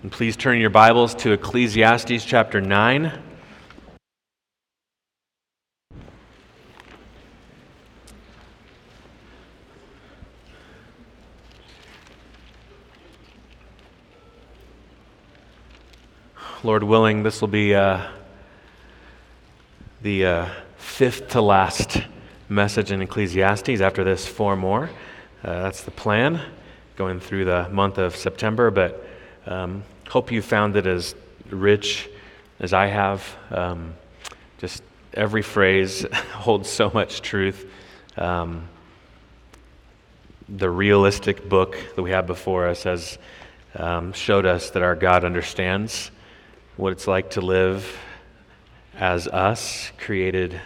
And please turn your Bibles to Ecclesiastes chapter 9. Lord willing, this will be uh, the uh, fifth to last message in Ecclesiastes. After this, four more. Uh, that's the plan going through the month of September, but um, hope you found it as rich as I have. Um, just every phrase holds so much truth. Um, the realistic book that we have before us has um, showed us that our God understands what it's like to live as us, created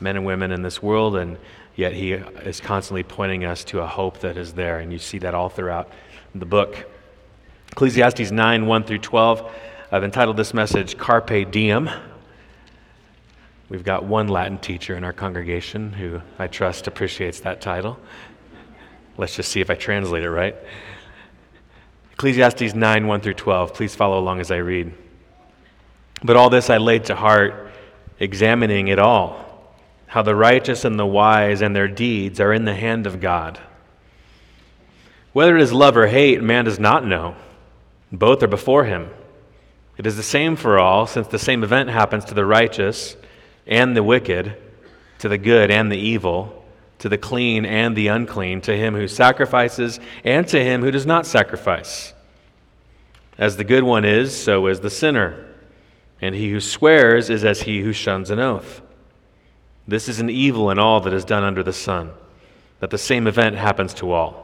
men and women in this world, and yet He is constantly pointing us to a hope that is there. And you see that all throughout the book. Ecclesiastes 9 1 through 12. I've entitled this message Carpe Diem. We've got one Latin teacher in our congregation who I trust appreciates that title. Let's just see if I translate it right. Ecclesiastes 9 1 through 12. Please follow along as I read. But all this I laid to heart, examining it all, how the righteous and the wise and their deeds are in the hand of God. Whether it is love or hate, man does not know. Both are before him. It is the same for all, since the same event happens to the righteous and the wicked, to the good and the evil, to the clean and the unclean, to him who sacrifices and to him who does not sacrifice. As the good one is, so is the sinner and he who swears is as he who shuns an oath. This is an evil in all that is done under the sun, that the same event happens to all.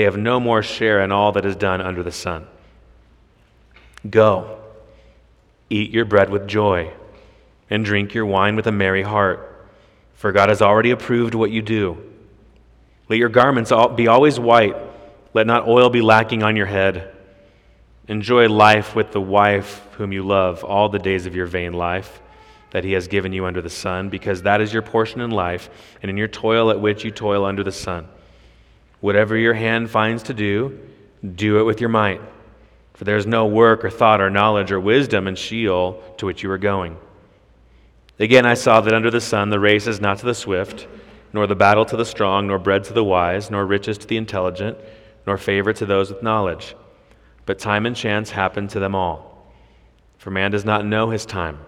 they have no more share in all that is done under the sun. Go, eat your bread with joy, and drink your wine with a merry heart, for God has already approved what you do. Let your garments be always white, let not oil be lacking on your head. Enjoy life with the wife whom you love all the days of your vain life that he has given you under the sun, because that is your portion in life and in your toil at which you toil under the sun. Whatever your hand finds to do, do it with your might. For there is no work or thought or knowledge or wisdom in Sheol to which you are going. Again, I saw that under the sun the race is not to the swift, nor the battle to the strong, nor bread to the wise, nor riches to the intelligent, nor favor to those with knowledge but time and chance happen to them all. For man does not know his time,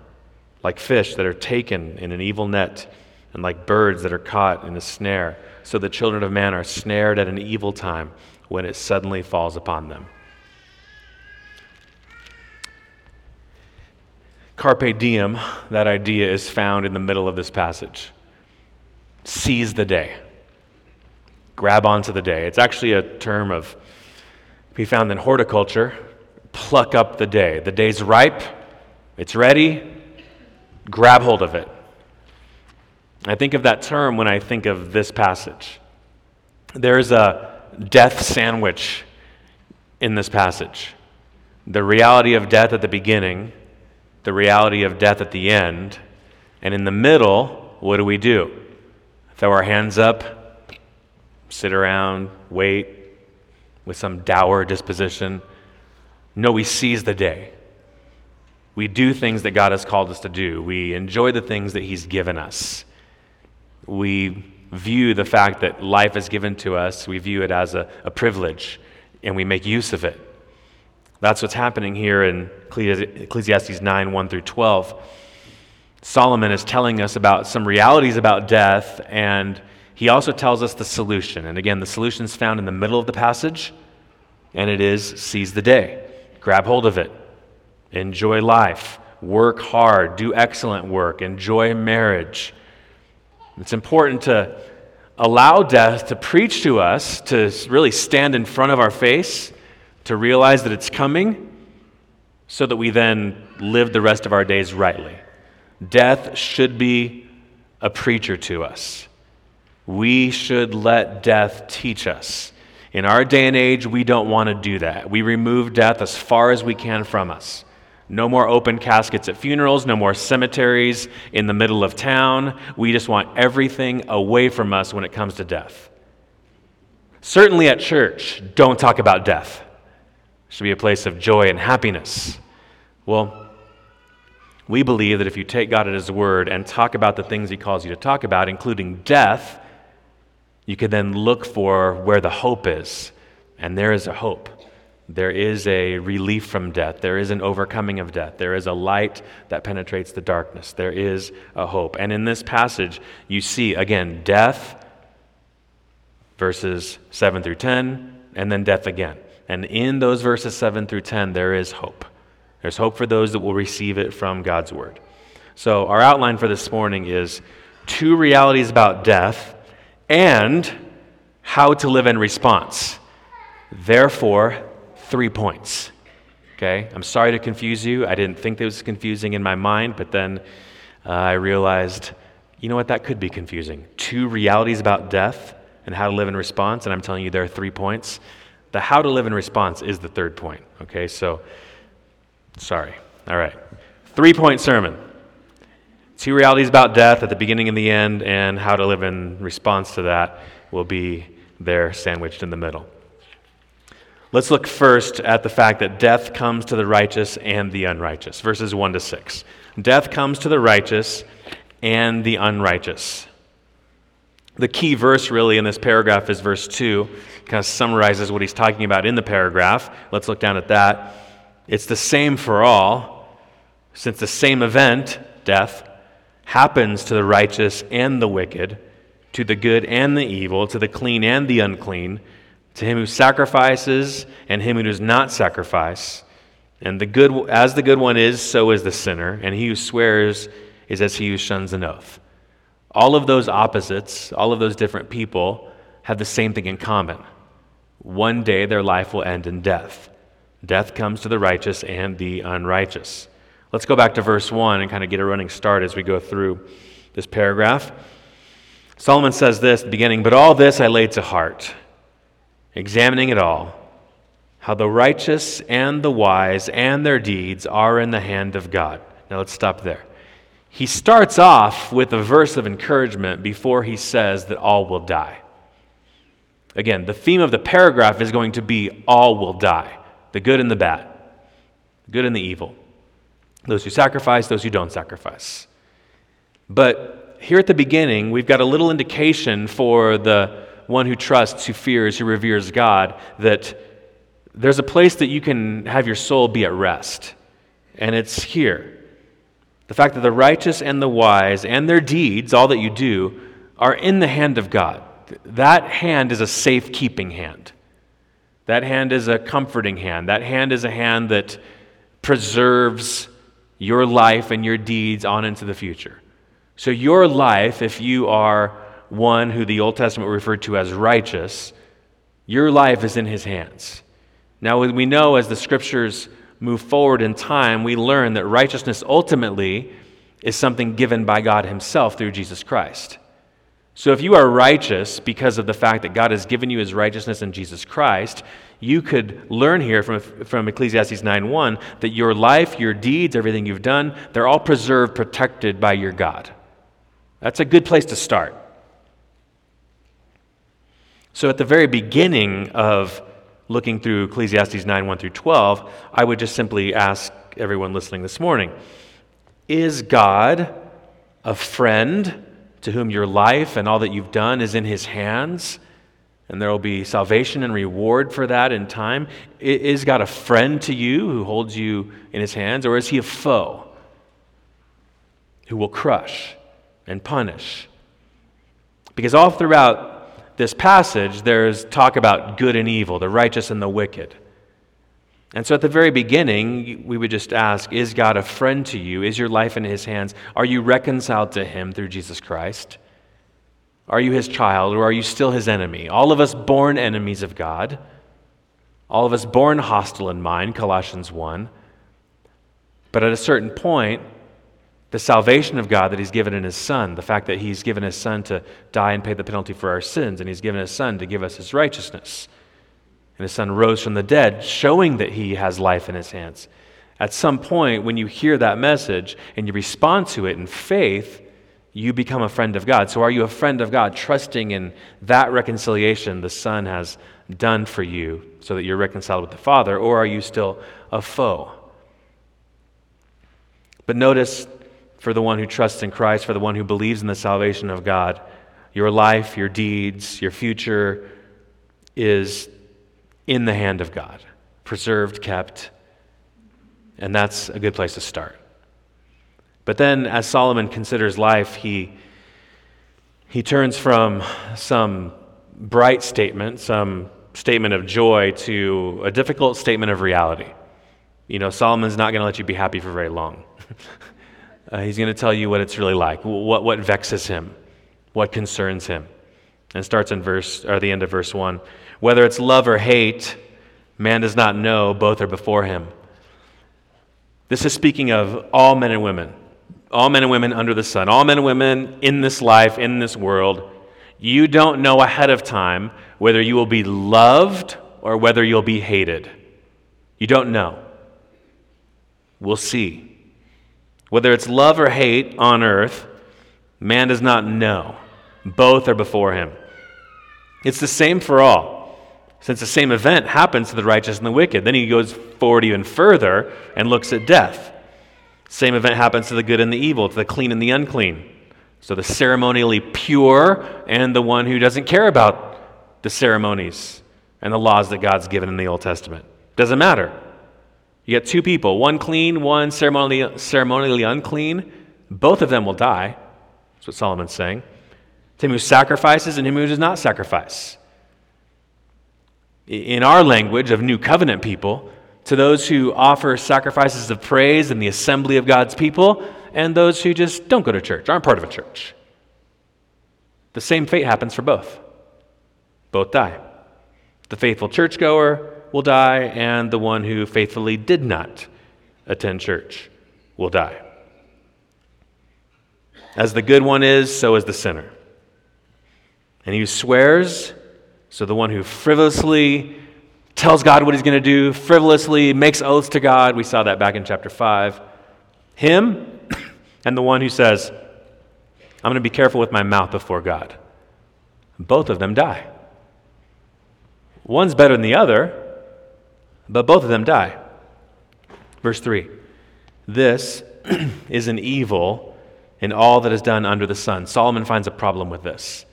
like fish that are taken in an evil net, and like birds that are caught in a snare. So the children of man are snared at an evil time when it suddenly falls upon them. Carpe diem, that idea is found in the middle of this passage. Seize the day. Grab onto the day. It's actually a term of be found in horticulture. Pluck up the day. The day's ripe, it's ready, grab hold of it. I think of that term when I think of this passage. There's a death sandwich in this passage the reality of death at the beginning, the reality of death at the end, and in the middle, what do we do? Throw our hands up, sit around, wait, with some dour disposition. No, we seize the day. We do things that God has called us to do. We enjoy the things that He's given us. We view the fact that life is given to us, we view it as a, a privilege, and we make use of it. That's what's happening here in Ecclesiastes 9 1 through 12. Solomon is telling us about some realities about death and he also tells us the solution. And again, the solution is found in the middle of the passage, and it is seize the day, grab hold of it, enjoy life, work hard, do excellent work, enjoy marriage. It's important to allow death to preach to us, to really stand in front of our face, to realize that it's coming, so that we then live the rest of our days rightly. Death should be a preacher to us. We should let death teach us. In our day and age, we don't want to do that. We remove death as far as we can from us. No more open caskets at funerals, no more cemeteries in the middle of town. We just want everything away from us when it comes to death. Certainly at church, don't talk about death. It should be a place of joy and happiness. Well, we believe that if you take God at His word and talk about the things He calls you to talk about, including death, you can then look for where the hope is. And there is a hope. There is a relief from death. There is an overcoming of death. There is a light that penetrates the darkness. There is a hope. And in this passage, you see, again, death, verses 7 through 10, and then death again. And in those verses 7 through 10, there is hope. There's hope for those that will receive it from God's word. So, our outline for this morning is two realities about death and how to live in response. Therefore, three points. Okay? I'm sorry to confuse you. I didn't think that was confusing in my mind, but then uh, I realized, you know what, that could be confusing. Two realities about death and how to live in response, and I'm telling you there are three points. The how to live in response is the third point. Okay? So, Sorry. All right. Three point sermon. Two realities about death at the beginning and the end, and how to live in response to that will be there sandwiched in the middle. Let's look first at the fact that death comes to the righteous and the unrighteous. Verses 1 to 6. Death comes to the righteous and the unrighteous. The key verse, really, in this paragraph is verse 2. kind of summarizes what he's talking about in the paragraph. Let's look down at that. It's the same for all, since the same event, death, happens to the righteous and the wicked, to the good and the evil, to the clean and the unclean, to him who sacrifices and him who does not sacrifice. And the good, as the good one is, so is the sinner, and he who swears is as he who shuns an oath. All of those opposites, all of those different people, have the same thing in common. One day their life will end in death. Death comes to the righteous and the unrighteous. Let's go back to verse 1 and kind of get a running start as we go through this paragraph. Solomon says this at the beginning, But all this I laid to heart, examining it all, how the righteous and the wise and their deeds are in the hand of God. Now let's stop there. He starts off with a verse of encouragement before he says that all will die. Again, the theme of the paragraph is going to be all will die the good and the bad, the good and the evil, those who sacrifice, those who don't sacrifice. But here at the beginning, we've got a little indication for the one who trusts, who fears, who reveres God, that there's a place that you can have your soul be at rest. And it's here. The fact that the righteous and the wise and their deeds, all that you do, are in the hand of God. That hand is a safekeeping hand. That hand is a comforting hand. That hand is a hand that preserves your life and your deeds on into the future. So, your life, if you are one who the Old Testament referred to as righteous, your life is in his hands. Now, we know as the scriptures move forward in time, we learn that righteousness ultimately is something given by God himself through Jesus Christ. So, if you are righteous because of the fact that God has given you his righteousness in Jesus Christ, you could learn here from, from Ecclesiastes 9:1 that your life, your deeds, everything you've done, they're all preserved, protected by your God. That's a good place to start. So, at the very beginning of looking through Ecclesiastes 9 1 through 12, I would just simply ask everyone listening this morning Is God a friend? to whom your life and all that you've done is in his hands, and there will be salvation and reward for that in time. Is God a friend to you who holds you in his hands, or is he a foe who will crush and punish? Because all throughout this passage, there's talk about good and evil, the righteous and the wicked. And so at the very beginning, we would just ask Is God a friend to you? Is your life in His hands? Are you reconciled to Him through Jesus Christ? Are you His child or are you still His enemy? All of us born enemies of God, all of us born hostile in mind, Colossians 1. But at a certain point, the salvation of God that He's given in His Son, the fact that He's given His Son to die and pay the penalty for our sins, and He's given His Son to give us His righteousness. And His Son rose from the dead, showing that He has life in His hands. At some point, when you hear that message and you respond to it in faith, you become a friend of God. So, are you a friend of God, trusting in that reconciliation the Son has done for you so that you're reconciled with the Father, or are you still a foe? But notice for the one who trusts in Christ, for the one who believes in the salvation of God, your life, your deeds, your future is in the hand of God, preserved, kept, and that's a good place to start. But then, as Solomon considers life, he, he turns from some bright statement, some statement of joy, to a difficult statement of reality. You know, Solomon's not going to let you be happy for very long. uh, he's going to tell you what it's really like, what, what vexes him, what concerns him. And starts in verse, or the end of verse 1. Whether it's love or hate, man does not know, both are before him. This is speaking of all men and women all men and women under the sun, all men and women in this life, in this world, you don't know ahead of time whether you will be loved or whether you'll be hated. You don't know. We'll see. Whether it's love or hate on earth, man does not know. Both are before him. It's the same for all. Since the same event happens to the righteous and the wicked, then he goes forward even further and looks at death. Same event happens to the good and the evil, to the clean and the unclean. So the ceremonially pure and the one who doesn't care about the ceremonies and the laws that God's given in the Old Testament. Doesn't matter. You get two people, one clean, one ceremonially, ceremonially unclean. Both of them will die. That's what Solomon's saying. To him who sacrifices and him who does not sacrifice. In our language of New Covenant people, to those who offer sacrifices of praise in the assembly of God's people, and those who just don't go to church, aren't part of a church. The same fate happens for both. Both die. The faithful churchgoer will die, and the one who faithfully did not attend church will die. As the good one is, so is the sinner. And he who swears, so the one who frivolously tells God what he's going to do, frivolously makes oaths to God. We saw that back in chapter 5. Him and the one who says, I'm going to be careful with my mouth before God. Both of them die. One's better than the other, but both of them die. Verse 3 This is an evil in all that is done under the sun. Solomon finds a problem with this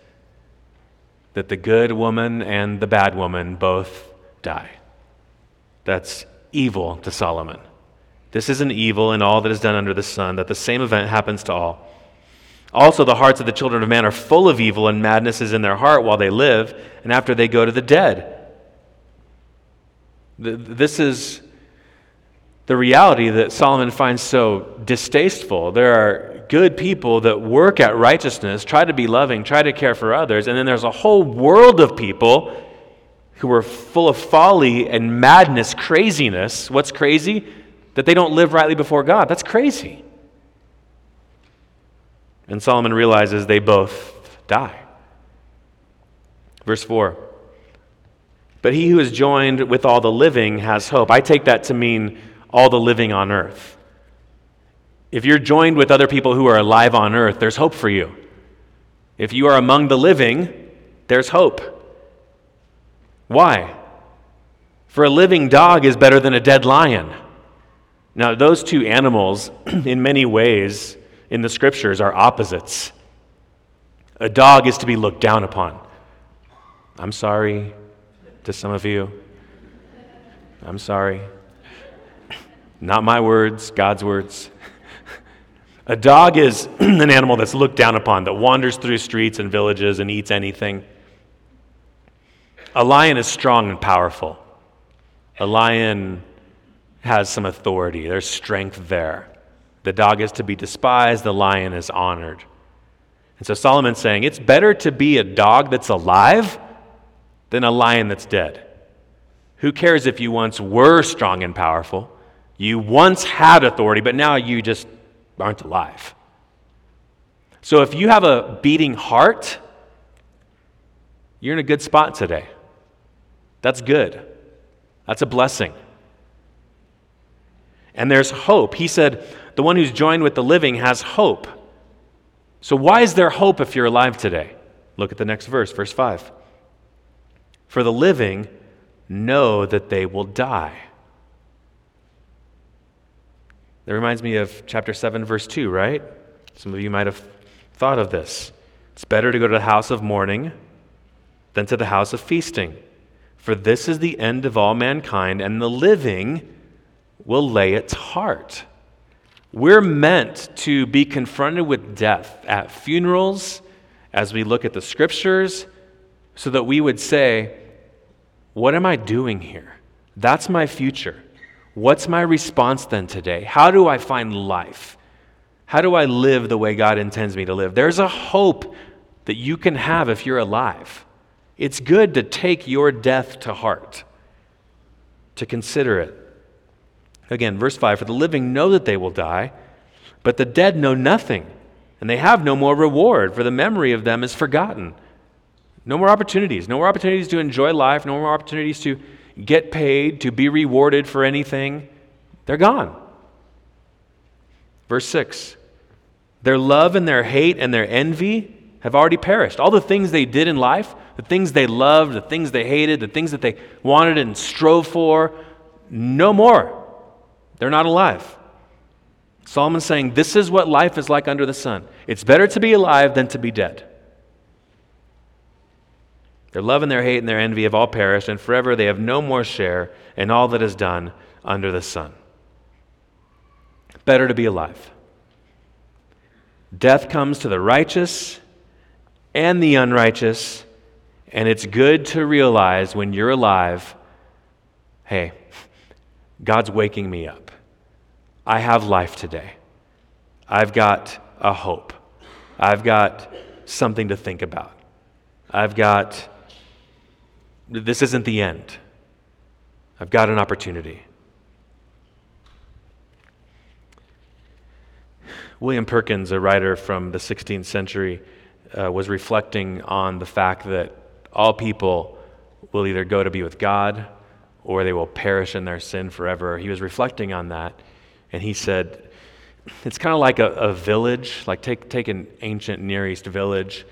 that the good woman and the bad woman both die. That's evil to Solomon. This is an evil in all that is done under the sun, that the same event happens to all. Also, the hearts of the children of man are full of evil, and madness is in their heart while they live, and after they go to the dead. This is the reality that Solomon finds so distasteful. There are good people that work at righteousness, try to be loving, try to care for others, and then there's a whole world of people who are full of folly and madness, craziness. What's crazy? That they don't live rightly before God. That's crazy. And Solomon realizes they both die. Verse 4 But he who is joined with all the living has hope. I take that to mean all the living on earth. If you're joined with other people who are alive on earth, there's hope for you. If you are among the living, there's hope. Why? For a living dog is better than a dead lion. Now, those two animals, in many ways, in the scriptures, are opposites. A dog is to be looked down upon. I'm sorry to some of you. I'm sorry. Not my words, God's words. A dog is an animal that's looked down upon, that wanders through streets and villages and eats anything. A lion is strong and powerful. A lion has some authority, there's strength there. The dog is to be despised, the lion is honored. And so Solomon's saying it's better to be a dog that's alive than a lion that's dead. Who cares if you once were strong and powerful? You once had authority, but now you just aren't alive. So if you have a beating heart, you're in a good spot today. That's good. That's a blessing. And there's hope. He said, the one who's joined with the living has hope. So, why is there hope if you're alive today? Look at the next verse, verse 5. For the living know that they will die. That reminds me of chapter 7, verse 2, right? Some of you might have thought of this. It's better to go to the house of mourning than to the house of feasting. For this is the end of all mankind, and the living will lay its heart. We're meant to be confronted with death at funerals as we look at the scriptures so that we would say, What am I doing here? That's my future. What's my response then today? How do I find life? How do I live the way God intends me to live? There's a hope that you can have if you're alive. It's good to take your death to heart, to consider it. Again, verse 5 For the living know that they will die, but the dead know nothing, and they have no more reward, for the memory of them is forgotten. No more opportunities. No more opportunities to enjoy life. No more opportunities to get paid, to be rewarded for anything. They're gone. Verse 6 Their love and their hate and their envy have already perished. All the things they did in life, the things they loved, the things they hated, the things that they wanted and strove for, no more. They're not alive. Solomon's saying this is what life is like under the sun. It's better to be alive than to be dead. Their love and their hate and their envy have all perished, and forever they have no more share in all that is done under the sun. Better to be alive. Death comes to the righteous and the unrighteous, and it's good to realize when you're alive hey, God's waking me up. I have life today. I've got a hope. I've got something to think about. I've got, this isn't the end. I've got an opportunity. William Perkins, a writer from the 16th century, uh, was reflecting on the fact that all people will either go to be with God or they will perish in their sin forever. He was reflecting on that, and he said, It's kind of like a, a, village, like take, take an ancient Near East village,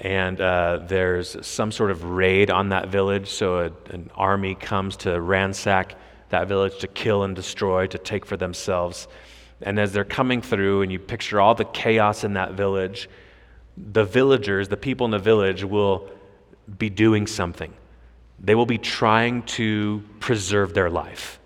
and uh, there's some sort of raid on that village, so a, an army comes to ransack that village to kill and destroy, to take for themselves. And as they're coming through, and you picture all the chaos in that village, the villagers, the people in the village, will be doing something they will be trying to preserve their life.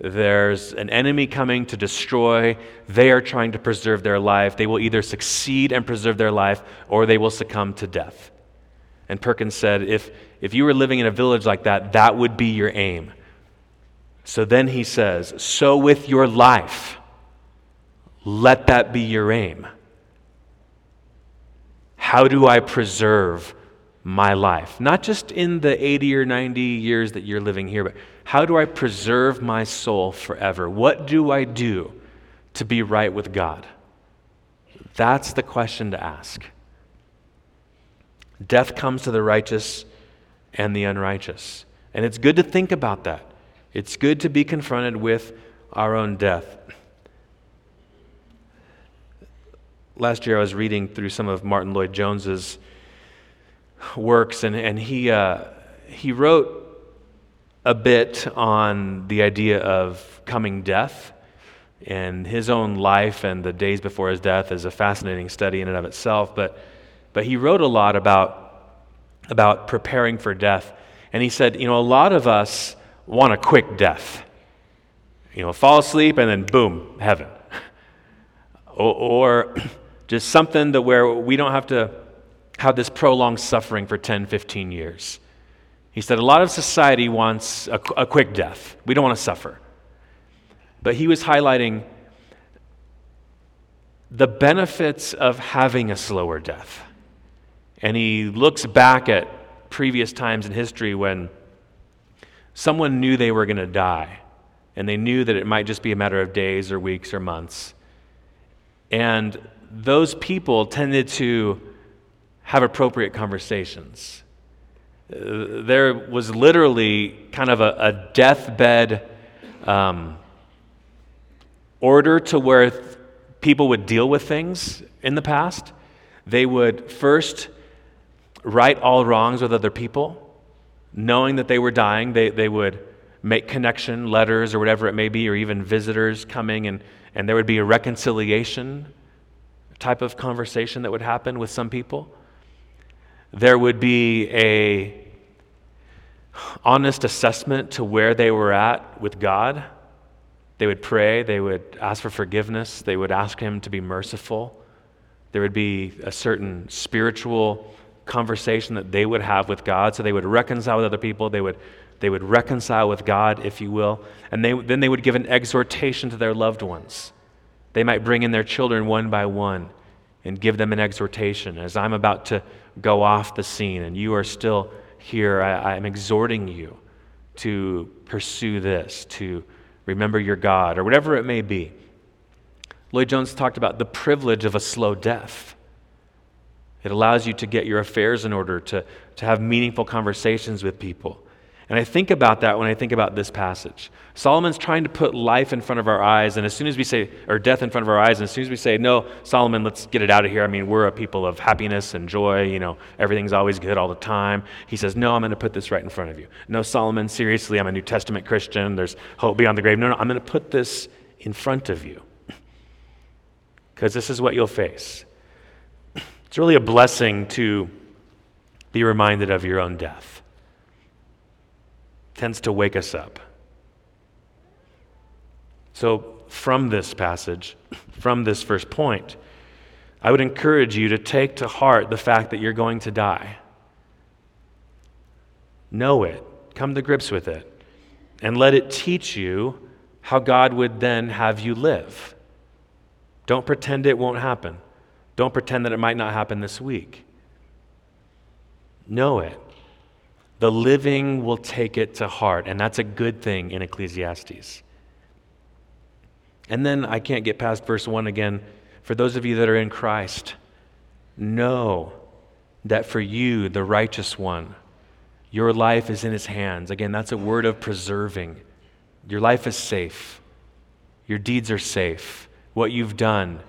There's an enemy coming to destroy. They are trying to preserve their life. They will either succeed and preserve their life or they will succumb to death. And Perkins said, if, if you were living in a village like that, that would be your aim. So then he says, So with your life, let that be your aim. How do I preserve my life? Not just in the 80 or 90 years that you're living here, but how do I preserve my soul forever? What do I do to be right with God? That's the question to ask. Death comes to the righteous and the unrighteous. And it's good to think about that. It's good to be confronted with our own death. Last year, I was reading through some of Martyn Lloyd-Jones's works, and, and he, uh, he wrote a bit on the idea of coming death. And his own life and the days before his death is a fascinating study in and of itself. But, but he wrote a lot about, about preparing for death. And he said, you know, a lot of us want a quick death. You know, fall asleep and then boom, heaven. or, or just something that where we don't have to have this prolonged suffering for 10, 15 years. He said a lot of society wants a, a quick death. We don't want to suffer. But he was highlighting the benefits of having a slower death. And he looks back at previous times in history when someone knew they were going to die and they knew that it might just be a matter of days or weeks or months. And those people tended to have appropriate conversations. There was literally kind of a, a deathbed um, order to where th- people would deal with things in the past. They would first right all wrongs with other people. Knowing that they were dying, they, they would make connection letters or whatever it may be, or even visitors coming, and, and there would be a reconciliation type of conversation that would happen with some people. There would be a honest assessment to where they were at with God. They would pray, they would ask for forgiveness, they would ask Him to be merciful. There would be a certain spiritual conversation that they would have with God. So they would reconcile with other people. They would, they would reconcile with God, if you will. And they, then they would give an exhortation to their loved ones. They might bring in their children one by one and give them an exhortation. As I'm about to go off the scene and you are still here, I, I'm exhorting you to pursue this, to remember your God, or whatever it may be. Lloyd Jones talked about the privilege of a slow death. It allows you to get your affairs in order, to, to have meaningful conversations with people. And I think about that when I think about this passage. Solomon's trying to put life in front of our eyes, and as soon as we say, or death in front of our eyes, and as soon as we say, no, Solomon, let's get it out of here. I mean, we're a people of happiness and joy, you know, everything's always good all the time. He says, no, I'm going to put this right in front of you. No, Solomon, seriously, I'm a New Testament Christian. There's hope beyond the grave. No, no, I'm going to put this in front of you because this is what you'll face. It's really a blessing to be reminded of your own death. Tends to wake us up. So, from this passage, from this first point, I would encourage you to take to heart the fact that you're going to die. Know it, come to grips with it, and let it teach you how God would then have you live. Don't pretend it won't happen. Don't pretend that it might not happen this week. Know it. The living will take it to heart, and that's a good thing in Ecclesiastes. And then I can't get past verse 1 again. For those of you that are in Christ, know that for you, the righteous one, your life is in his hands. Again, that's a word of preserving. Your life is safe, your deeds are safe. What you've done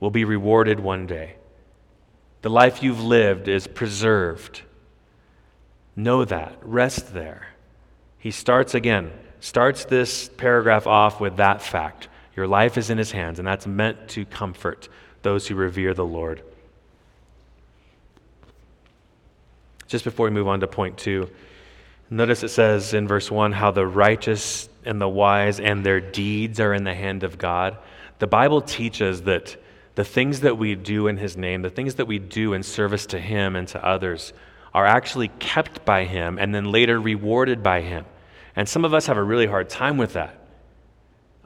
will be rewarded one day. The life you've lived is preserved. Know that. Rest there. He starts again, starts this paragraph off with that fact. Your life is in his hands, and that's meant to comfort those who revere the Lord. Just before we move on to point two, notice it says in verse one how the righteous and the wise and their deeds are in the hand of God. The Bible teaches that the things that we do in His name, the things that we do in service to Him and to others, are actually kept by Him and then later rewarded by Him. And some of us have a really hard time with that.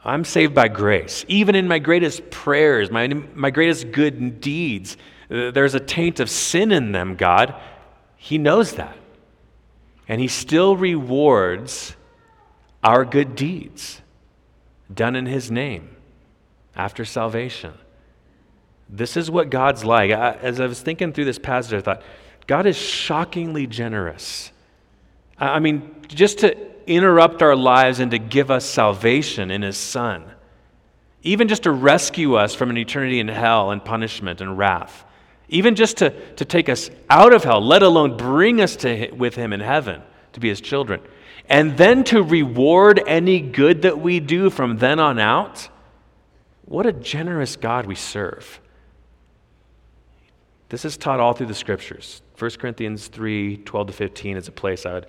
I'm saved by grace. Even in my greatest prayers, my, my greatest good deeds, uh, there's a taint of sin in them, God. He knows that. And He still rewards our good deeds done in His name after salvation. This is what God's like. I, as I was thinking through this passage, I thought, God is shockingly generous. I, mean, just to interrupt our lives and to give us salvation in His Son, even just to rescue us from an eternity in hell and punishment and wrath, even just to, to take us out of hell, let alone bring us to, with Him in heaven to be His children, and then to reward any good that we do from then on out. What a generous God we serve. This is taught all through the scriptures. 1 Corinthians 3 12 to 15 is a place I would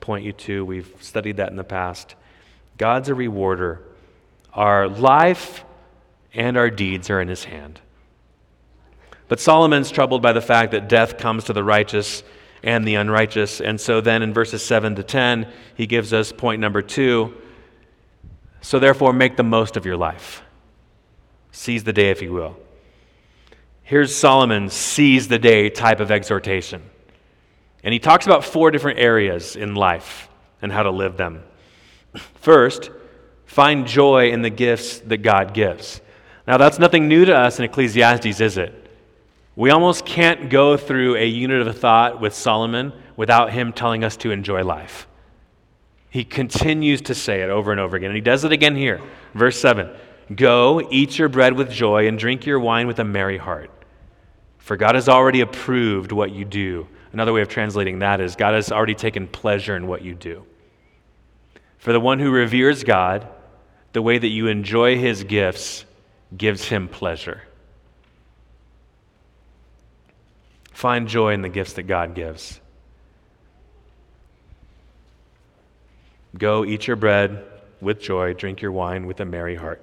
point you to. We've studied that in the past. God's a rewarder. Our life and our deeds are in his hand. But Solomon's troubled by the fact that death comes to the righteous and the unrighteous. And so then in verses 7 to 10, he gives us point number two. So therefore, make the most of your life. Seize the day, if you will. Here's Solomon's seize the day type of exhortation. And he talks about four different areas in life and how to live them. First, Find joy in the gifts that God gives. Now, that's nothing new to us in Ecclesiastes, is it? We almost can't go through a unit of thought with Solomon without him telling us to enjoy life. He continues to say it over and over again, and he does it again here. Verse 7 Go, eat your bread with joy, and drink your wine with a merry heart. For God has already approved what you do. Another way of translating that is God has already taken pleasure in what you do. For the one who reveres God, the way that you enjoy his gifts gives him pleasure. Find joy in the gifts that God gives. Go eat your bread with joy, drink your wine with a merry heart.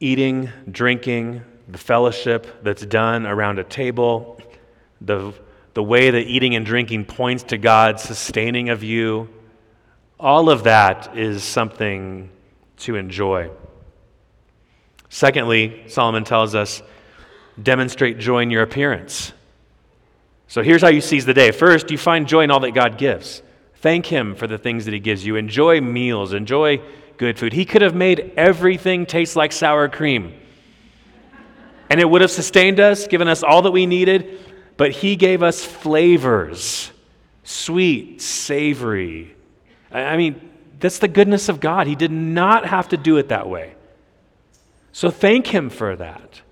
Eating, drinking, the fellowship that's done around a table, the, the way that eating and drinking points to God sustaining of you, all of that is something to enjoy. Secondly, Solomon tells us demonstrate joy in your appearance. So here's how you seize the day. First, you find joy in all that God gives. Thank Him for the things that He gives you. Enjoy meals, enjoy good food. He could have made everything taste like sour cream, and it would have sustained us, given us all that we needed, but He gave us flavors sweet, savory. I mean, that's the goodness of God. He did not have to do it that way. So thank Him for that.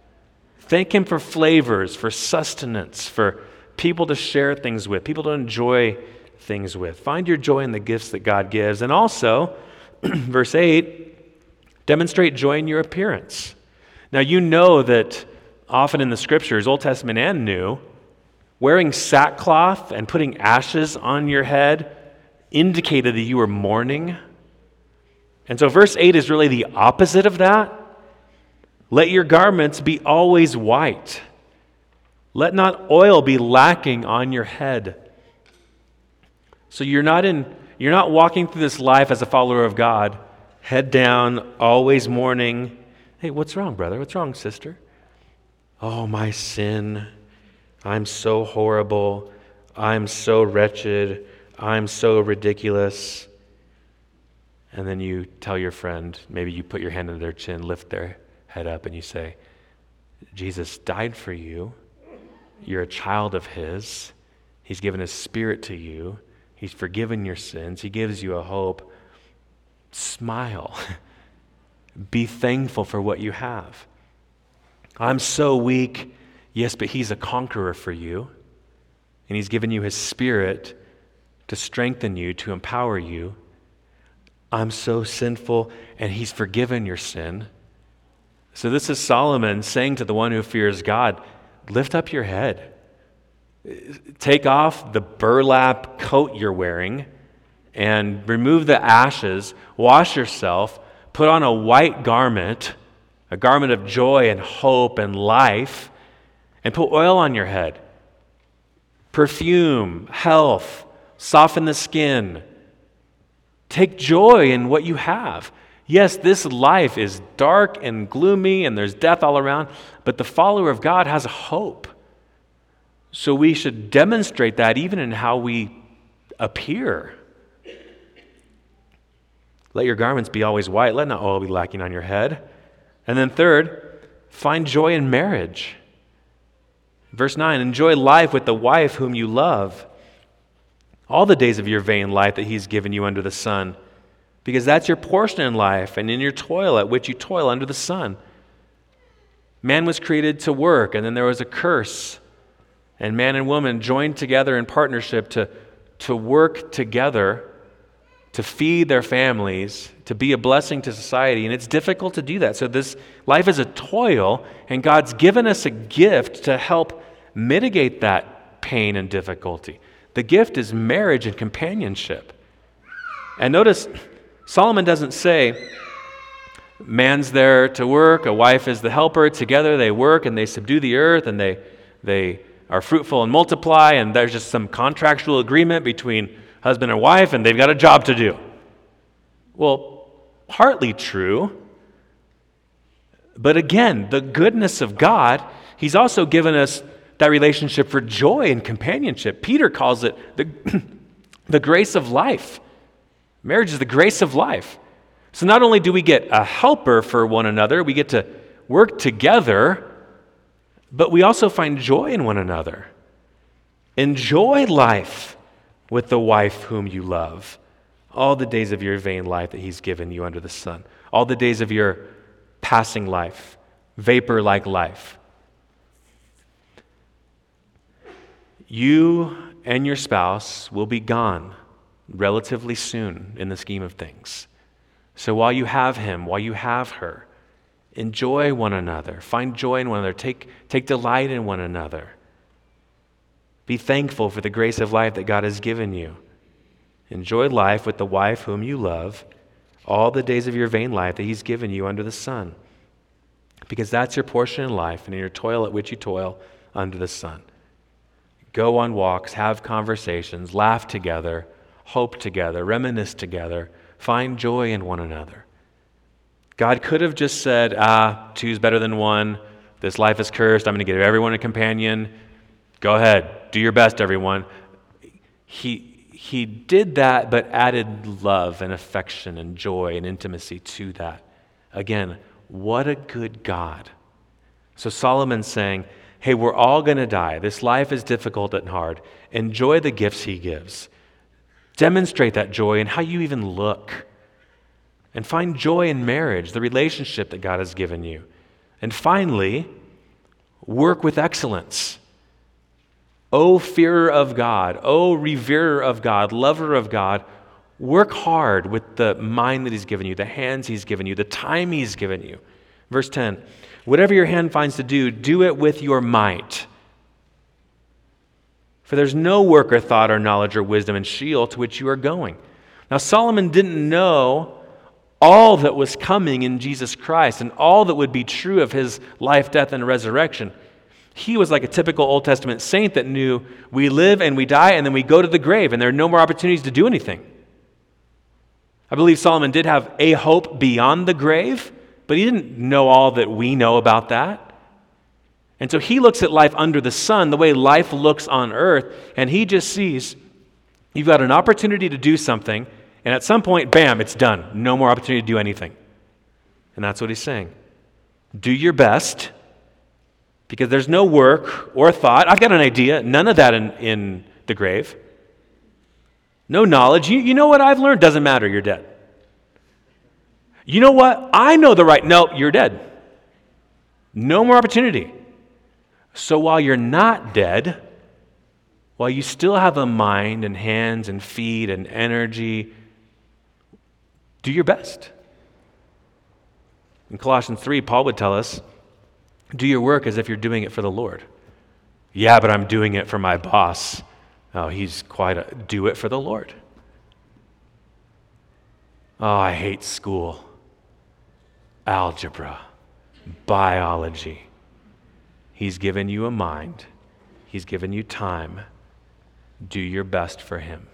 Thank Him for flavors, for sustenance, for people to share things with, people to enjoy things with. Find your joy in the gifts that God gives. And also, verse 8, demonstrate joy in your appearance. Now, you know that often in the scriptures, Old Testament and New, wearing sackcloth and putting ashes on your head indicated that you were mourning. And so, verse 8 is really the opposite of that. Let your garments be always white. Let not oil be lacking on your head. So you're not in you're not walking through this life as a follower of God, head down, always mourning. Hey, what's wrong, brother? What's wrong, sister? Oh, my sin. I'm so horrible. I'm so wretched. I'm so ridiculous. And then you tell your friend, maybe you put your hand under their chin, lift their head up, and you say, Jesus died for you. You're a child of His. He's given His Spirit to you. He's forgiven your sins. He gives you a hope. Smile. Be thankful for what you have. I'm so weak. Yes, but He's a conqueror for you. And He's given you His Spirit to strengthen you, to empower you. I'm so sinful, and He's forgiven your sin. So, this is Solomon saying to the one who fears God lift up your head. Take off the burlap coat you're wearing and remove the ashes, wash yourself, put on a white garment, a garment of joy and hope and life, and put oil on your head. Perfume, health, soften the skin. Take joy in what you have. Yes, this life is dark and gloomy and there's death all around, but the follower of God has hope. So we should demonstrate that even in how we appear. Let your garments be always white. Let not oil be lacking on your head. And then, third, find joy in marriage. Verse 9 Enjoy life with the wife whom you love all the days of your vain life that He's given you under the sun, because that's your portion in life and in your toil at which you toil under the sun. Man was created to work, and then there was a curse and man and woman joined together in partnership to, to work together to feed their families, to be a blessing to society. And it's difficult to do that. So, this life is a toil, and God's given us a gift to help mitigate that pain and difficulty. The gift is marriage and companionship. And notice, Solomon doesn't say, man's there to work, a wife is the helper. Together they work and they subdue the earth and they, they are fruitful and multiply, and there's just some contractual agreement between husband and wife, and they've got a job to do. Well, partly true. But again, the goodness of God, He's also given us that relationship for joy and companionship. Peter calls it the, the grace of life. Marriage is the grace of life. So not only do we get a helper for one another, we get to work together, but we also find joy in one another. Enjoy life with the wife whom you love all the days of your vain life that He's given you under the sun, all the days of your passing life, vapor like life. You and your spouse will be gone relatively soon in the scheme of things. So while you have him, while you have her, enjoy one another. Find joy in one another. Take, take delight in one another. Be thankful for the grace of life that God has given you. Enjoy life with the wife whom you love all the days of your vain life that He's given you under the sun. Because that's your portion in life and in your toil at which you toil under the sun. Go on walks, have conversations, laugh together, hope together, reminisce together, find joy in one another. God could have just said, ah, two's better than one. This life is cursed. I'm going to give everyone a companion. Go ahead. Do your best, everyone. He, he did that, but added love and affection and joy and intimacy to that. Again, what a good God. So Solomon's saying, hey, we're all going to die. This life is difficult and hard. Enjoy the gifts he gives. Demonstrate that joy in how you even look. And find joy in marriage, the relationship that God has given you. And finally, work with excellence. O fearer of God, O reverer of God, lover of God, work hard with the mind that He's given you, the hands He's given you, the time He's given you. Verse 10 Whatever your hand finds to do, do it with your might for there's no work or thought or knowledge or wisdom in Sheol to which you are going. Now, Solomon didn't know all that was coming in Jesus Christ and all that would be true of his life, death, and resurrection. He was like a typical Old Testament saint that knew we live and we die and then we go to the grave and there are no more opportunities to do anything. I believe Solomon did have a hope beyond the grave, but he didn't know all that we know about that. And so he looks at life under the sun, the way life looks on earth, and he just sees you've got an opportunity to do something, and at some point, bam, it's done. No more opportunity to do anything. And that's what he's saying. Do your best, because there's no work or thought. I've got an idea, none of that in, in the grave. No knowledge. You, you know what I've learned? Doesn't matter, you're dead. You know what? I know the right. No, you're dead. No more opportunity. So while you're not dead, while you still have a mind and hands and feet and energy, do your best. In Colossians 3, Paul would tell us do your work as if you're doing it for the Lord. Yeah, but I'm doing it for my boss. Oh, he's quite a do it for the Lord. Oh, I hate school, algebra, biology. He's given you a mind, He's given you time. Do your best for Him.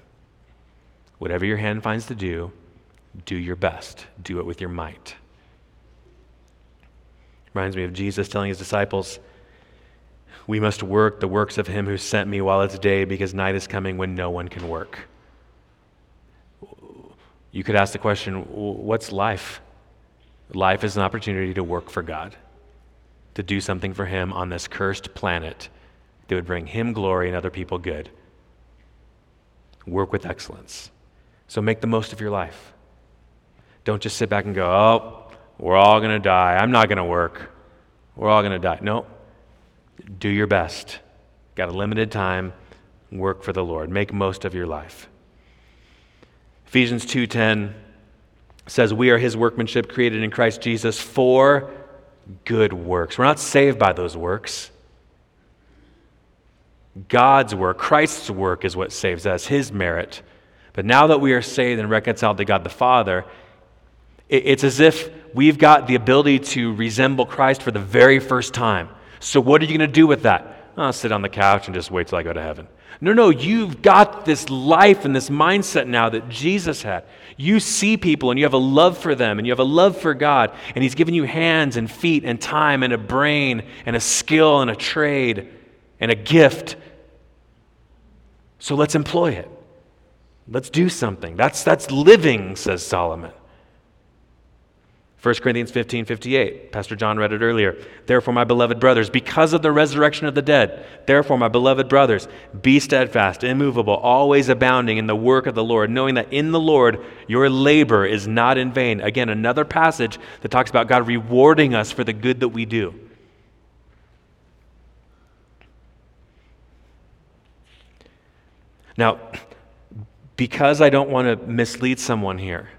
Whatever your hand finds to do, do your best. Do it with your might. Reminds me of Jesus telling his disciples, We must work the works of him who sent me while it's day, because night is coming when no one can work. You could ask the question what's life? Life is an opportunity to work for God to do something for him on this cursed planet that would bring him glory and other people good. Work with excellence. So make the most of your life. Don't just sit back and go, oh, we're all going to die. I'm not going to work. We're all going to die. No. Do your best. Got a limited time. Work for the Lord. Make most of your life. Ephesians 2:10 says we are his workmanship created in Christ Jesus for good works. We're not saved by those works. God's work, Christ's work, is what saves us, His merit. But now that we are saved and reconciled to God the Father, it's as if we've got the ability to resemble Christ for the very first time. So, what are you going to do with that? I'll sit on the couch and just wait till I go to heaven. No, no, you've got this life and this mindset now that Jesus had. You see people and you have a love for them and you have a love for God, and He's given you hands and feet and time and a brain and a skill and a trade and a gift. So let's employ it. Let's do something. That's, that's living, says Solomon. 1 Corinthians 15 58. Pastor John read it earlier. Therefore, my beloved brothers, because of the resurrection of the dead, therefore, my beloved brothers, be steadfast, immovable, always abounding in the work of the Lord, knowing that in the Lord your labor is not in vain. Again, another passage that talks about God rewarding us for the good that we do. Now, because I don't want to mislead someone here,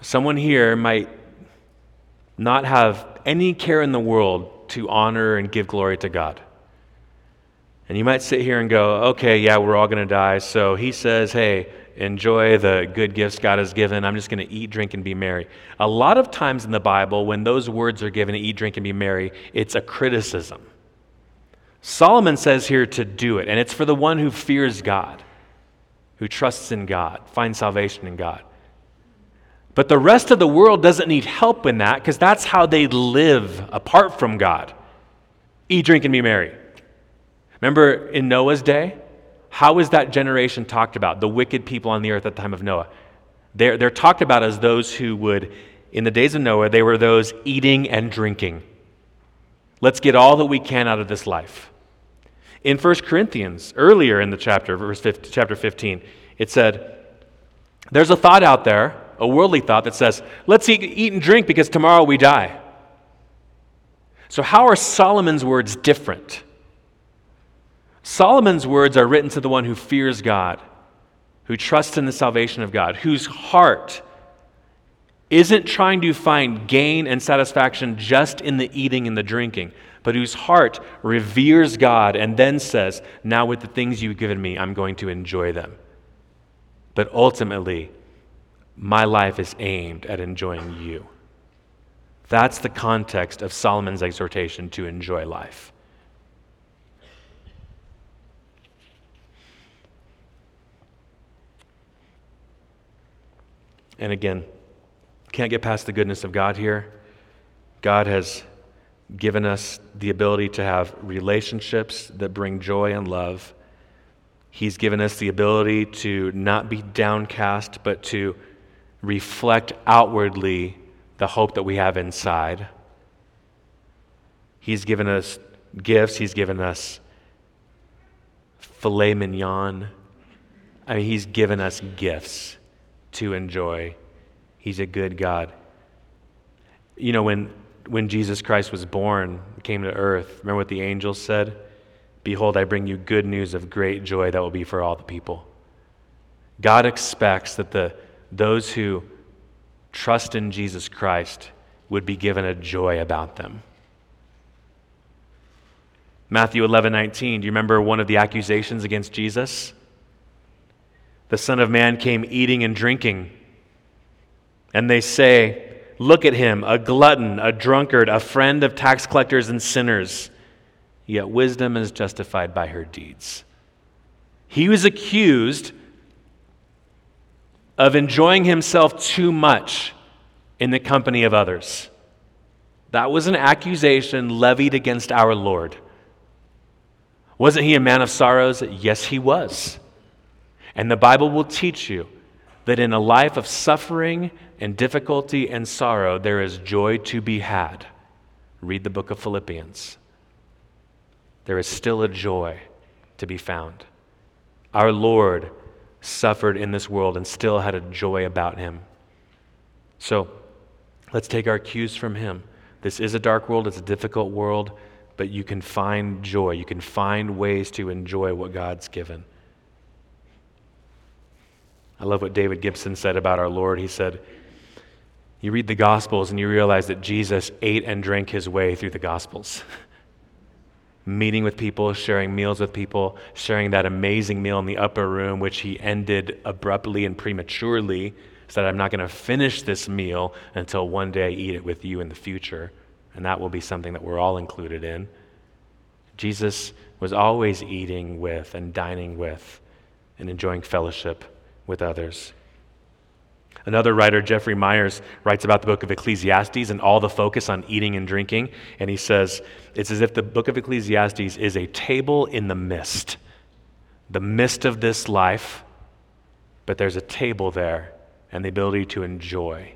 someone here might not have any care in the world to honor and give glory to God. And you might sit here and go, okay, yeah, we're all going to die. So he says, hey, enjoy the good gifts God has given. I'm just going to eat, drink, and be merry. A lot of times in the Bible, when those words are given, eat, drink, and be merry, it's a criticism. Solomon says here to do it, and it's for the one who fears God, who trusts in God, finds salvation in God. But the rest of the world doesn't need help in that because that's how they live apart from God. Eat, drink, and be merry. Remember in Noah's day? How is that generation talked about? The wicked people on the earth at the time of Noah. They're, they're talked about as those who would, in the days of Noah, they were those eating and drinking. Let's get all that we can out of this life. In 1 Corinthians, earlier in the chapter, verse 15, chapter 15, it said, There's a thought out there a worldly thought that says, let's eat, eat and drink because tomorrow we die. So, how are Solomon's words different? Solomon's words are written to the one who fears God, who trusts in the salvation of God, whose heart isn't trying to find gain and satisfaction just in the eating and the drinking, but whose heart reveres God and then says, Now, with the things you've given me, I'm going to enjoy them. But ultimately, my life is aimed at enjoying you. That's the context of Solomon's exhortation to enjoy life. And again, can't get past the goodness of God here. God has given us the ability to have relationships that bring joy and love. He's given us the ability to not be downcast, but to reflect outwardly the hope that we have inside. He's given us gifts, He's given us filet mignon. I mean, He's given us gifts to enjoy. He's a good God. You know, when, when Jesus Christ was born, came to earth, remember what the angels said? Behold, I bring you good news of great joy that will be for all the people. God expects that the those who trust in Jesus Christ would be given a joy about them. Matthew 11, 19. Do you remember one of the accusations against Jesus? The Son of Man came eating and drinking. And they say, Look at him, a glutton, a drunkard, a friend of tax collectors and sinners. Yet wisdom is justified by her deeds. He was accused of enjoying himself too much in the company of others. That was an accusation levied against our Lord. Wasn't he a man of sorrows? Yes, he was. And the Bible will teach you that in a life of suffering and difficulty and sorrow, there is joy to be had. Read the book of Philippians. There is still a joy to be found. Our Lord suffered in this world and still had a joy about him. So let's take our cues from him. This is a dark world, it's a difficult world, but you can find joy. You can find ways to enjoy what God's given. I love what David Gibson said about our Lord. He said, You read the Gospels and you realize that Jesus ate and drank his way through the Gospels. meeting with people, sharing meals with people, sharing that amazing meal in the upper room, which he ended abruptly and prematurely, said, I'm not going to finish this meal until one day I eat it with you in the future. And that will be something that we're all included in. Jesus was always eating with and dining with and enjoying fellowship with others. Another writer, Jeffrey Meyers, writes about the book of Ecclesiastes and all the focus on eating and drinking. And he says, it's as if the book of Ecclesiastes is a table in the mist, the mist of this life. but there's a table there and the ability to enjoy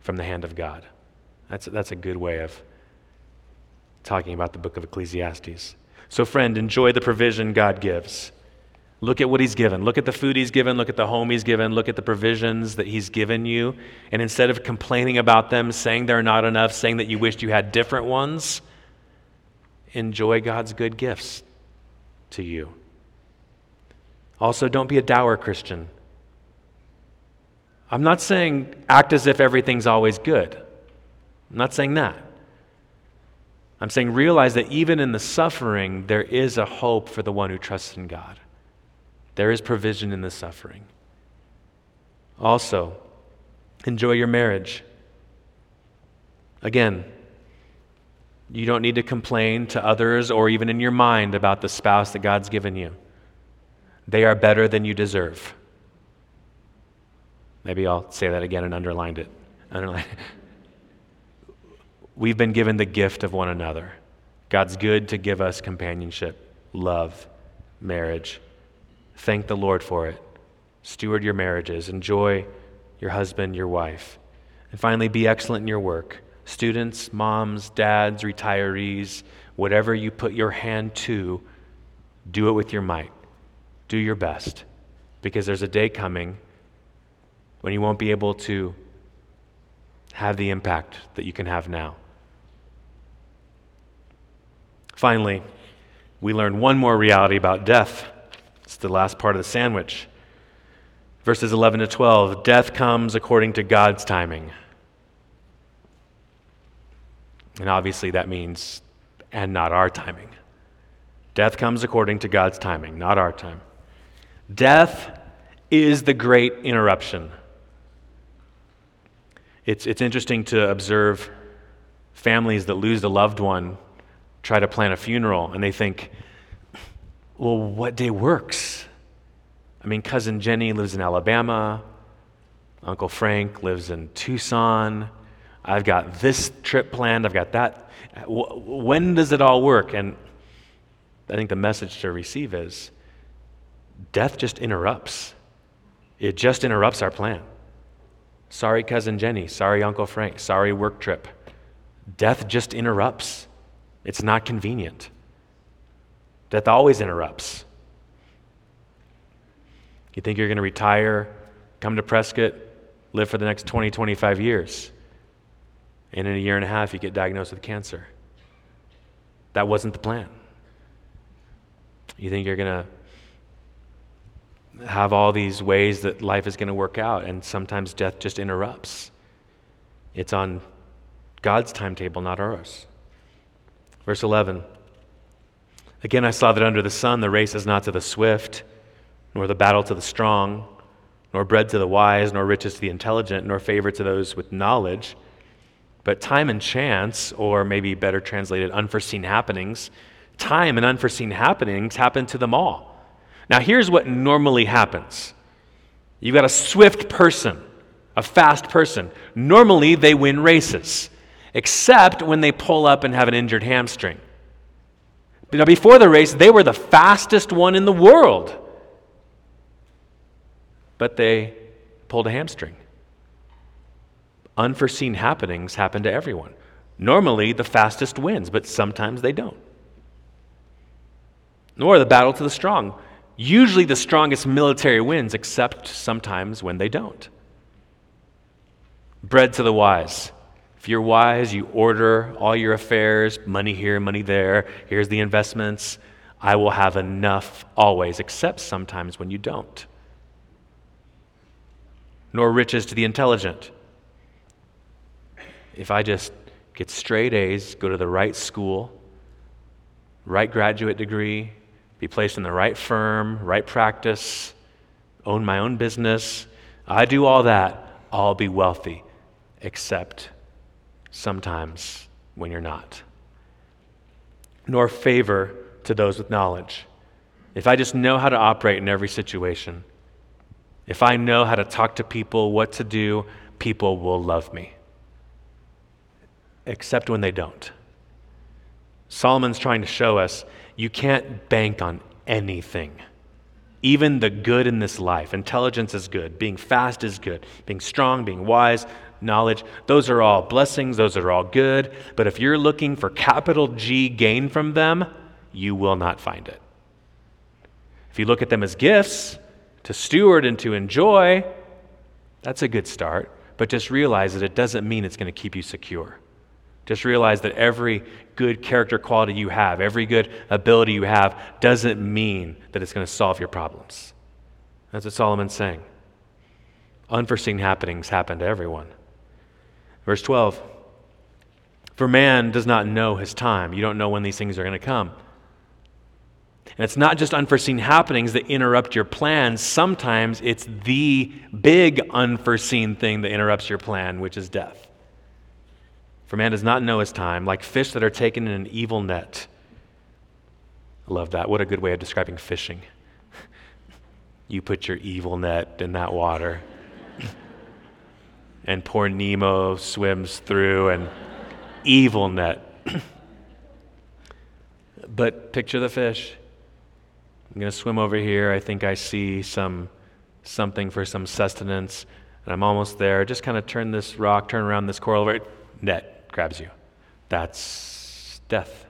from the hand of God. That's, that's a good way of talking about the book of Ecclesiastes. So, friend, enjoy the provision God gives. Look at what He's given. Look at the food He's given. Look at the home He's given. Look at the provisions that He's given you. And instead of complaining about them, saying they're not enough, saying that you wished you had different ones, enjoy God's good gifts to you. Also, don't be a dour Christian. I'm not saying act as if everything's always good. I'm not saying that. I'm saying realize that even in the suffering, there is a hope for the one who trusts in God. There is provision in the suffering. Also, enjoy your marriage. Again, you don't need to complain to others or even in your mind about the spouse that God's given you. They are better than you deserve. Maybe I'll say that again and underlined it. Underline it. We've been given the gift of one another. God's good to give us companionship, love, marriage. Thank the Lord for it. Steward your marriages. Enjoy your husband, your wife. And finally, be excellent in your work. Students, moms, dads, retirees, whatever you put your hand to, do it with your might. Do your best. Because there's a day coming when you won't be able to have the impact that you can have now. Finally, we learn one more reality about death. It's the last part of the sandwich. Verses 11 to 12 Death comes according to God's timing. And obviously, that means, and not our timing. Death comes according to God's timing, not our time. Death is the great interruption. It's, it's interesting to observe families that lose a loved one try to plan a funeral and they think, well, what day works? I mean, cousin Jenny lives in Alabama, Uncle Frank lives in Tucson. I've got this trip planned, I've got that. When does it all work? And I think the message to receive is death just interrupts. It just interrupts our plan. Sorry, cousin Jenny. Sorry, Uncle Frank. Sorry, work trip. Death just interrupts. It's not convenient. Death always interrupts. You think you're going to retire, come to Prescott, live for the next 20, 25 years, and in a year and a half, you get diagnosed with cancer. That wasn't the plan. You think you're going to have all these ways that life is going to work out, and sometimes death just interrupts. It's on God's timetable, not ours. Verse 11 Again, I saw that under the sun the race is not to the swift, nor the battle to the strong, nor bread to the wise, nor riches to the intelligent, nor favor to those with knowledge. But time and chance, or maybe better translated, unforeseen happenings, time and unforeseen happenings happen to them all. Now, here's what normally happens you've got a swift person, a fast person. Normally, they win races, except when they pull up and have an injured hamstring. Now, before the race, they were the fastest one in the world, but they pulled a hamstring. Unforeseen happenings happen to everyone. Normally, the fastest wins, but sometimes they don't. Nor the battle to the strong. Usually the strongest military wins, except sometimes when they don't. Bread to the wise. If you're wise, you order all your affairs, money here, money there, here's the investments. I will have enough always, except sometimes when you don't. Nor riches to the intelligent. If I just get straight A's, go to the right school, right graduate degree, be placed in the right firm, right practice, own my own business. I do all that, I'll be wealthy, except sometimes when you're not. Nor favor to those with knowledge. If I just know how to operate in every situation, if I know how to talk to people, what to do, people will love me. Except when they don't. Solomon's trying to show us you can't bank on anything. Even the good in this life, intelligence is good, being fast is good, being strong, being wise, knowledge, those are all blessings, those are all good. But if you're looking for capital G gain from them, you will not find it. If you look at them as gifts to steward and to enjoy, that's a good start. But just realize that it doesn't mean it's going to keep you secure. Just realize that every good character quality you have, every good ability you have, doesn't mean that it's going to solve your problems. That's what Solomon's saying. Unforeseen happenings happen to everyone. Verse 12 For man does not know his time. You don't know when these things are going to come. And it's not just unforeseen happenings that interrupt your plans. Sometimes it's the big unforeseen thing that interrupts your plan, which is death. For man does not know his time, like fish that are taken in an evil net. I love that. What a good way of describing fishing. you put your evil net in that water, and poor Nemo swims through an evil net. but picture the fish. I'm going to swim over here. I think I see some something for some sustenance, and I'm almost there. Just kind of turn this rock, turn around this coral, right? Net grabs you. That's death.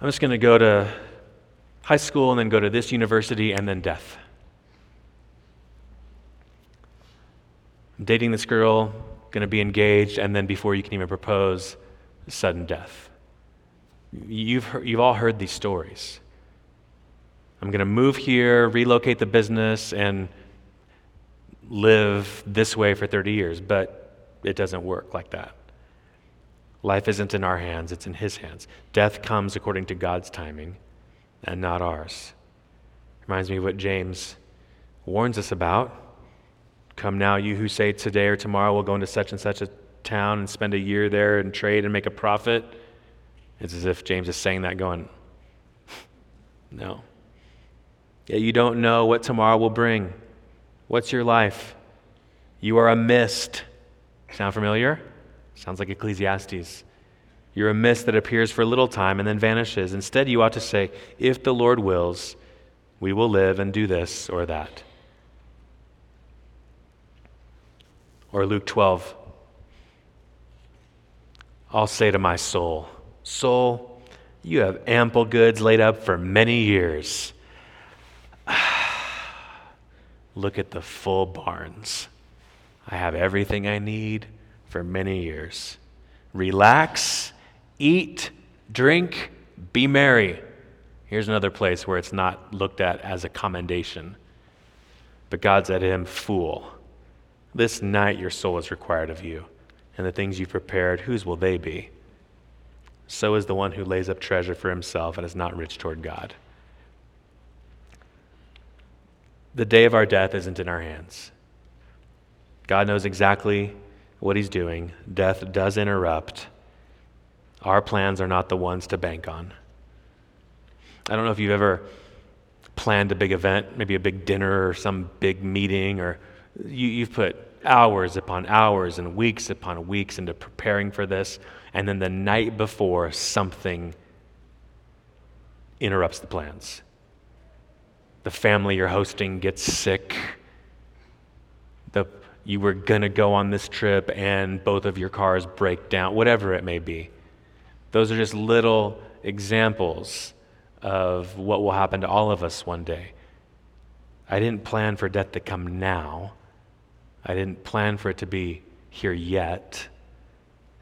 I'm just going to go to high school and then go to this university and then death. I'm dating this girl, going to be engaged, and then before you can even propose, sudden death. You've, heard, you've all heard these stories. I'm going to move here, relocate the business, and live this way for 30 years. But it doesn't work like that. Life isn't in our hands, it's in His hands. Death comes according to God's timing and not ours. Reminds me of what James warns us about. Come now, you who say today or tomorrow we'll go into such and such a town and spend a year there and trade and make a profit. It's as if James is saying that, going, No. Yeah, you don't know what tomorrow will bring. What's your life? You are a mist. Sound familiar? Sounds like Ecclesiastes. You're a mist that appears for a little time and then vanishes. Instead, you ought to say, If the Lord wills, we will live and do this or that. Or Luke 12, I'll say to my soul, Soul, you have ample goods laid up for many years. Look at the full barns. I have everything I need for many years. Relax, eat, drink, be merry. Here's another place where it's not looked at as a commendation. But God said to him, Fool, this night your soul is required of you, and the things you've prepared, whose will they be? so is the one who lays up treasure for himself and is not rich toward God. The day of our death isn't in our hands. God knows exactly what he's doing. Death does interrupt. Our plans are not the ones to bank on. I don't know if you've ever planned a big event, maybe a big dinner or some big meeting, or you, have put hours upon hours and weeks upon weeks into preparing for this and then the night before, something interrupts the plans. The family you're hosting gets sick. The, you were going to go on this trip and both of your cars break down, whatever it may be. Those are just little examples of what will happen to all of us one day. I didn't plan for death to come now. I didn't plan for it to be here yet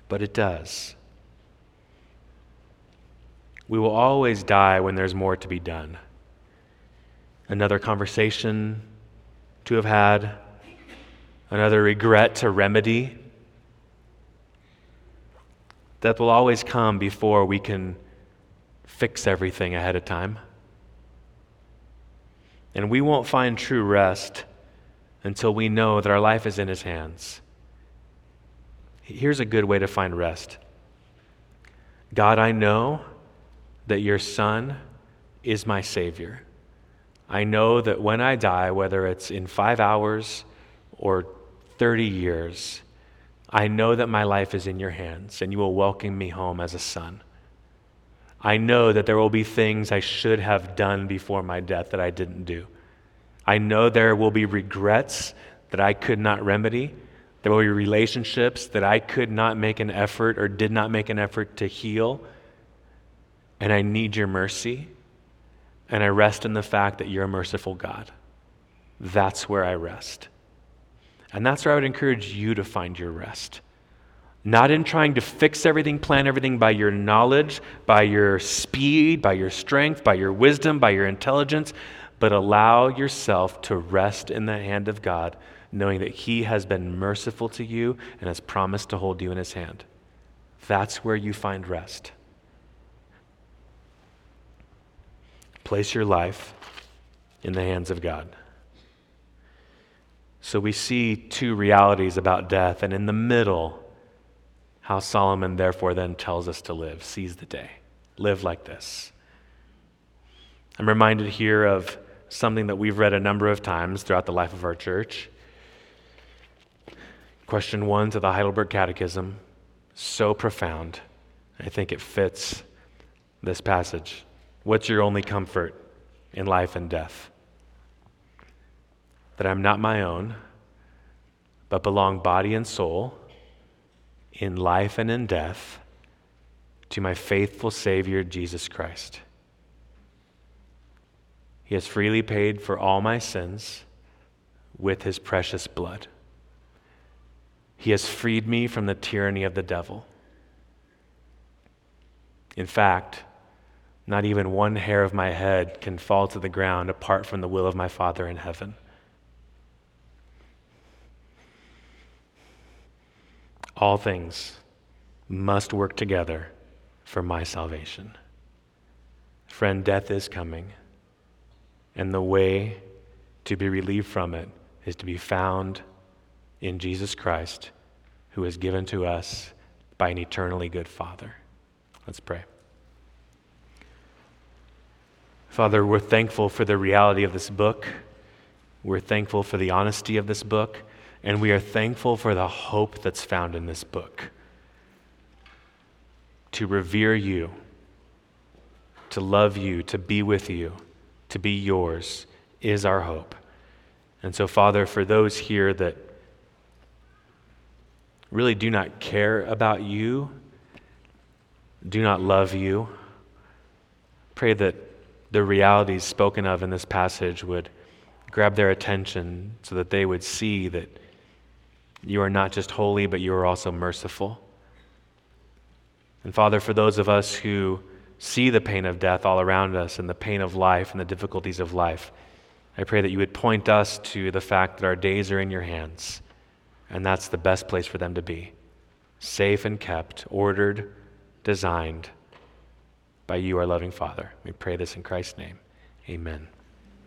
but it does. We will always die when there's more to be done. Another conversation to have had, another regret to remedy. That will always come before we can fix everything ahead of time. And we won't find true rest until we know that our life is in His hands Here's a good way to find rest God, I know that your Son is my Savior. I know that when I die, whether it's in five hours or 30 years, I know that my life is in your hands and you will welcome me home as a son. I know that there will be things I should have done before my death that I didn't do. I know there will be regrets that I could not remedy. There will be relationships that I could not make an effort or did not make an effort to heal. And I need your mercy. And I rest in the fact that you're a merciful God. That's where I rest. And that's where I would encourage you to find your rest. Not in trying to fix everything, plan everything by your knowledge, by your speed, by your strength, by your wisdom, by your intelligence, but allow yourself to rest in the hand of God, knowing that He has been merciful to you and has promised to hold you in His hand. That's where you find rest. Place your life in the hands of God. So we see two realities about death, and in the middle, how Solomon therefore then tells us to live. Seize the day. Live like this. I'm reminded here of something that we've read a number of times throughout the life of our church. Question one to the Heidelberg Catechism, so profound. I think it fits this passage. What's your only comfort in life and death? that I'm not my own, but belong body and soul, in life and in death, to my faithful Savior, Jesus Christ. He has freely paid for all my sins with his precious blood. He has freed me from the tyranny of the devil. In fact, not even one hair of my head can fall to the ground apart from the will of my Father in heaven. all things must work together for my salvation. Friend, death is coming, and the way to be relieved from it is to be found in Jesus Christ, who is given to us by an eternally good Father. Let's pray. Father, we're thankful for the reality of this book. We're thankful for the honesty of this book. And we are thankful for the hope that's found in this book. To revere you, to love you, to be with you, to be yours is our hope. And so, Father, for those here that really do not care about you, do not love you, pray that the realities spoken of in this passage would grab their attention so that they would see that you are not just holy, but you are also merciful. And Father, for those of us who see the pain of death all around us and the pain of life and the difficulties of life, I pray that you would point us to the fact that our days are in your hands, and that's the best place for them to be safe and kept, ordered, designed by you, our loving Father. We pray this in Christ's name. Amen.